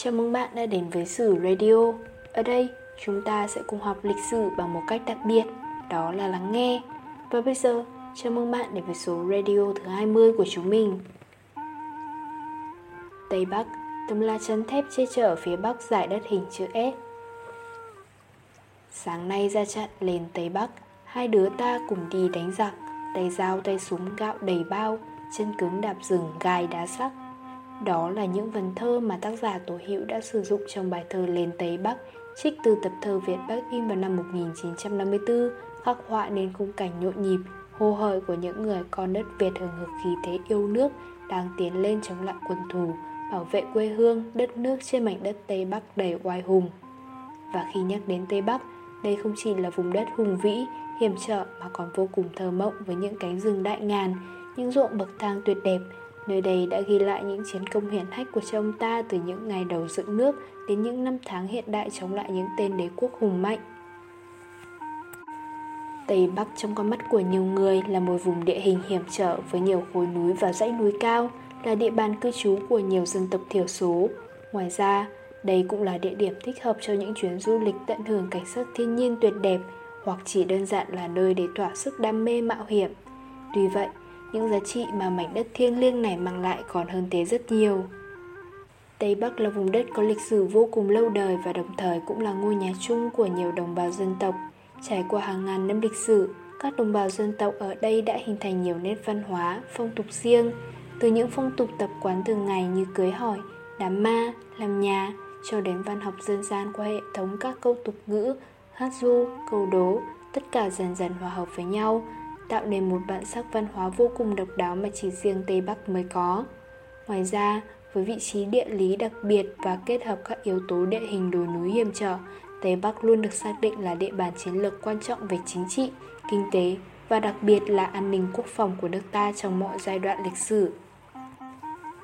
Chào mừng bạn đã đến với Sử Radio. Ở đây, chúng ta sẽ cùng học lịch sử bằng một cách đặc biệt, đó là lắng nghe. Và bây giờ, chào mừng bạn đến với số radio thứ 20 của chúng mình. Tây Bắc, tấm la chắn thép che chở phía bắc giải đất hình chữ S. Sáng nay ra trận lên Tây Bắc, hai đứa ta cùng đi đánh giặc, tay dao tay súng gạo đầy bao, chân cứng đạp rừng gai đá sắc đó là những vần thơ mà tác giả Tổ Hữu đã sử dụng trong bài thơ Lên Tây Bắc, trích từ tập thơ Việt Bắc in vào năm 1954, khắc họa nên khung cảnh nhộn nhịp, hô hởi của những người con đất Việt hừng hực khí thế yêu nước đang tiến lên chống lại quân thù, bảo vệ quê hương, đất nước trên mảnh đất Tây Bắc đầy oai hùng. Và khi nhắc đến Tây Bắc, đây không chỉ là vùng đất hùng vĩ, hiểm trở mà còn vô cùng thơ mộng với những cánh rừng đại ngàn, những ruộng bậc thang tuyệt đẹp, Nơi đây đã ghi lại những chiến công hiển hách của cha ông ta từ những ngày đầu dựng nước đến những năm tháng hiện đại chống lại những tên đế quốc hùng mạnh. Tây Bắc trong con mắt của nhiều người là một vùng địa hình hiểm trở với nhiều khối núi và dãy núi cao, là địa bàn cư trú của nhiều dân tộc thiểu số. Ngoài ra, đây cũng là địa điểm thích hợp cho những chuyến du lịch tận hưởng cảnh sắc thiên nhiên tuyệt đẹp hoặc chỉ đơn giản là nơi để thỏa sức đam mê mạo hiểm. Tuy vậy, những giá trị mà mảnh đất thiêng liêng này mang lại còn hơn thế rất nhiều. Tây Bắc là vùng đất có lịch sử vô cùng lâu đời và đồng thời cũng là ngôi nhà chung của nhiều đồng bào dân tộc. Trải qua hàng ngàn năm lịch sử, các đồng bào dân tộc ở đây đã hình thành nhiều nét văn hóa, phong tục riêng, từ những phong tục tập quán thường ngày như cưới hỏi, đám ma, làm nhà, cho đến văn học dân gian qua hệ thống các câu tục ngữ, hát du, câu đố, tất cả dần dần hòa hợp với nhau, tạo nên một bản sắc văn hóa vô cùng độc đáo mà chỉ riêng Tây Bắc mới có. Ngoài ra, với vị trí địa lý đặc biệt và kết hợp các yếu tố địa hình đồi núi hiểm trở, Tây Bắc luôn được xác định là địa bàn chiến lược quan trọng về chính trị, kinh tế và đặc biệt là an ninh quốc phòng của nước ta trong mọi giai đoạn lịch sử.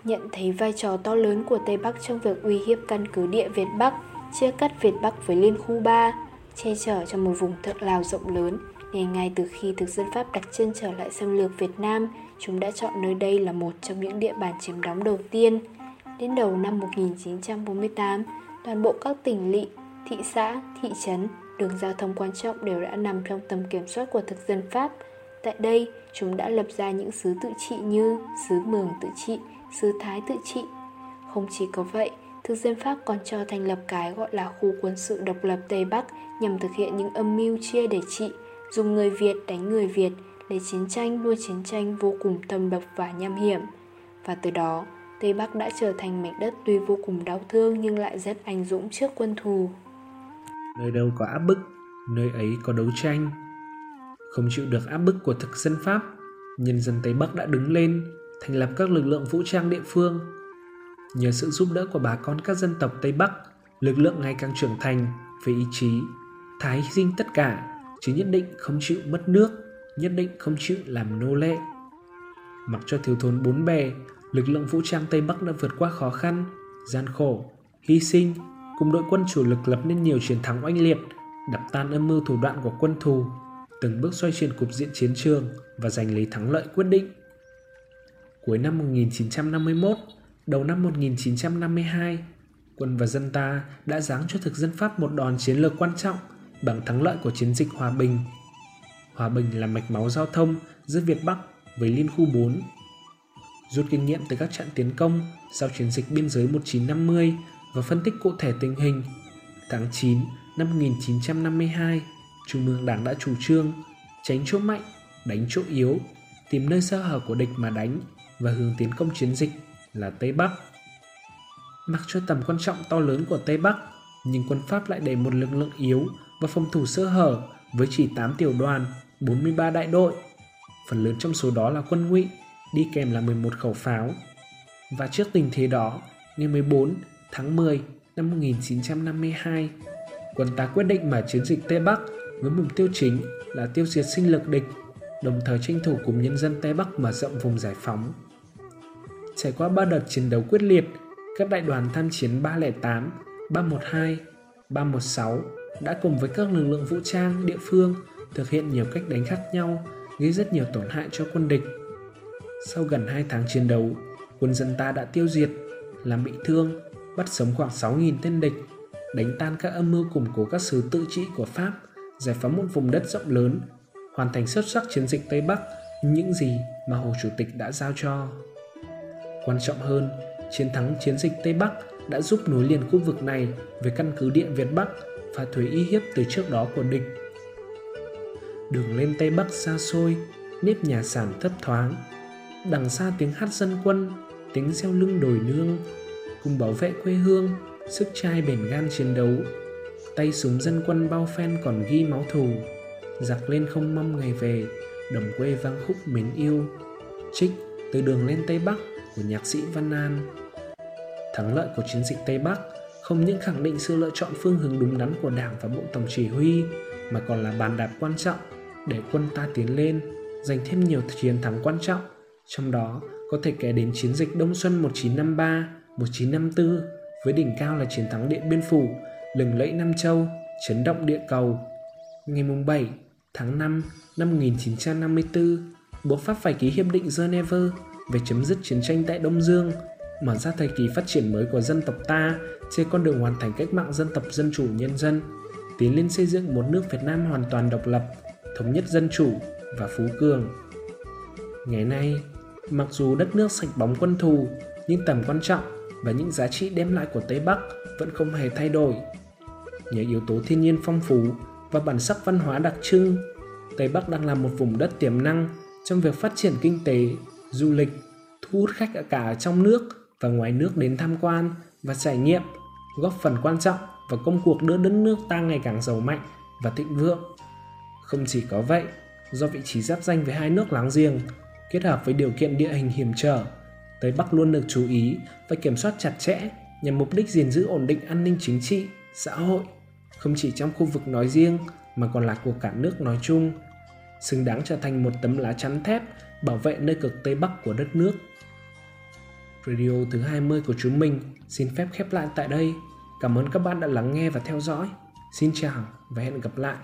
Nhận thấy vai trò to lớn của Tây Bắc trong việc uy hiếp căn cứ địa Việt Bắc, chia cắt Việt Bắc với Liên khu 3, che chở cho một vùng thượng Lào rộng lớn, ngày ngay từ khi thực dân Pháp đặt chân trở lại xâm lược Việt Nam, chúng đã chọn nơi đây là một trong những địa bàn chiếm đóng đầu tiên. Đến đầu năm 1948, toàn bộ các tỉnh lỵ, thị xã, thị trấn, đường giao thông quan trọng đều đã nằm trong tầm kiểm soát của thực dân Pháp. Tại đây, chúng đã lập ra những xứ tự trị như xứ Mường tự trị, xứ Thái tự trị. Không chỉ có vậy, thực dân Pháp còn cho thành lập cái gọi là khu quân sự độc lập Tây Bắc nhằm thực hiện những âm mưu chia để trị dùng người Việt đánh người Việt để chiến tranh đua chiến tranh vô cùng thâm độc và nham hiểm. Và từ đó, Tây Bắc đã trở thành mảnh đất tuy vô cùng đau thương nhưng lại rất anh dũng trước quân thù. Nơi đâu có áp bức, nơi ấy có đấu tranh. Không chịu được áp bức của thực dân Pháp, nhân dân Tây Bắc đã đứng lên, thành lập các lực lượng vũ trang địa phương. Nhờ sự giúp đỡ của bà con các dân tộc Tây Bắc, lực lượng ngày càng trưởng thành về ý chí, thái sinh tất cả chứ nhất định không chịu mất nước, nhất định không chịu làm nô lệ. Mặc cho thiếu thốn bốn bề, lực lượng vũ trang tây bắc đã vượt qua khó khăn, gian khổ, hy sinh. Cùng đội quân chủ lực lập nên nhiều chiến thắng oanh liệt, đập tan âm mưu thủ đoạn của quân thù, từng bước xoay chuyển cục diện chiến trường và giành lấy thắng lợi quyết định. Cuối năm 1951 đầu năm 1952 quân và dân ta đã giáng cho thực dân Pháp một đòn chiến lược quan trọng bằng thắng lợi của chiến dịch Hòa Bình. Hòa Bình là mạch máu giao thông giữa Việt Bắc với Liên khu 4. Rút kinh nghiệm từ các trận tiến công sau chiến dịch biên giới 1950 và phân tích cụ thể tình hình, tháng 9 năm 1952, Trung ương Đảng đã chủ trương tránh chỗ mạnh, đánh chỗ yếu, tìm nơi sơ hở của địch mà đánh và hướng tiến công chiến dịch là Tây Bắc. Mặc cho tầm quan trọng to lớn của Tây Bắc, nhưng quân Pháp lại để một lực lượng yếu và phòng thủ sơ hở với chỉ 8 tiểu đoàn, 43 đại đội. Phần lớn trong số đó là quân ngụy, đi kèm là 11 khẩu pháo. Và trước tình thế đó, ngày 14 tháng 10 năm 1952, quân ta quyết định mở chiến dịch Tây Bắc với mục tiêu chính là tiêu diệt sinh lực địch, đồng thời tranh thủ cùng nhân dân Tây Bắc mở rộng vùng giải phóng. Trải qua ba đợt chiến đấu quyết liệt, các đại đoàn tham chiến 308, 312, 316 đã cùng với các lực lượng vũ trang địa phương thực hiện nhiều cách đánh khác nhau, gây rất nhiều tổn hại cho quân địch. Sau gần 2 tháng chiến đấu, quân dân ta đã tiêu diệt, làm bị thương, bắt sống khoảng 6.000 tên địch, đánh tan các âm mưu củng cố các sứ tự trị của Pháp, giải phóng một vùng đất rộng lớn, hoàn thành xuất sắc chiến dịch Tây Bắc những gì mà Hồ Chủ tịch đã giao cho. Quan trọng hơn, chiến thắng chiến dịch Tây Bắc đã giúp nối liền khu vực này với căn cứ điện Việt Bắc và thuế y hiếp từ trước đó của địch. Đường lên Tây Bắc xa xôi, nếp nhà sàn thấp thoáng, đằng xa tiếng hát dân quân, tiếng reo lưng đồi nương, cùng bảo vệ quê hương, sức trai bền gan chiến đấu. Tay súng dân quân bao phen còn ghi máu thù, giặc lên không mong ngày về, đồng quê vang khúc mến yêu. Trích từ đường lên Tây Bắc của nhạc sĩ Văn An. Thắng lợi của chiến dịch Tây Bắc không những khẳng định sự lựa chọn phương hướng đúng đắn của Đảng và Bộ Tổng Chỉ huy mà còn là bàn đạp quan trọng để quân ta tiến lên, giành thêm nhiều chiến thắng quan trọng, trong đó có thể kể đến chiến dịch Đông Xuân 1953, 1954 với đỉnh cao là chiến thắng Điện Biên Phủ, lừng lẫy Nam Châu, chấn động địa cầu. Ngày 7 tháng 5 năm 1954, Bộ Pháp phải ký hiệp định Geneva về chấm dứt chiến tranh tại Đông Dương, mở ra thời kỳ phát triển mới của dân tộc ta trên con đường hoàn thành cách mạng dân tộc dân chủ nhân dân, tiến lên xây dựng một nước Việt Nam hoàn toàn độc lập, thống nhất dân chủ và phú cường. Ngày nay, mặc dù đất nước sạch bóng quân thù, nhưng tầm quan trọng và những giá trị đem lại của Tây Bắc vẫn không hề thay đổi. Nhờ yếu tố thiên nhiên phong phú và bản sắc văn hóa đặc trưng, Tây Bắc đang là một vùng đất tiềm năng trong việc phát triển kinh tế, du lịch, thu hút khách ở cả trong nước và ngoài nước đến tham quan và trải nghiệm, góp phần quan trọng vào công cuộc đưa đất nước ta ngày càng giàu mạnh và thịnh vượng. Không chỉ có vậy, do vị trí giáp danh với hai nước láng giềng, kết hợp với điều kiện địa hình hiểm trở, Tây Bắc luôn được chú ý và kiểm soát chặt chẽ nhằm mục đích gìn giữ ổn định an ninh chính trị, xã hội, không chỉ trong khu vực nói riêng mà còn là của cả nước nói chung, xứng đáng trở thành một tấm lá chắn thép bảo vệ nơi cực Tây Bắc của đất nước. Radio thứ 20 của chúng mình xin phép khép lại tại đây. Cảm ơn các bạn đã lắng nghe và theo dõi. Xin chào và hẹn gặp lại.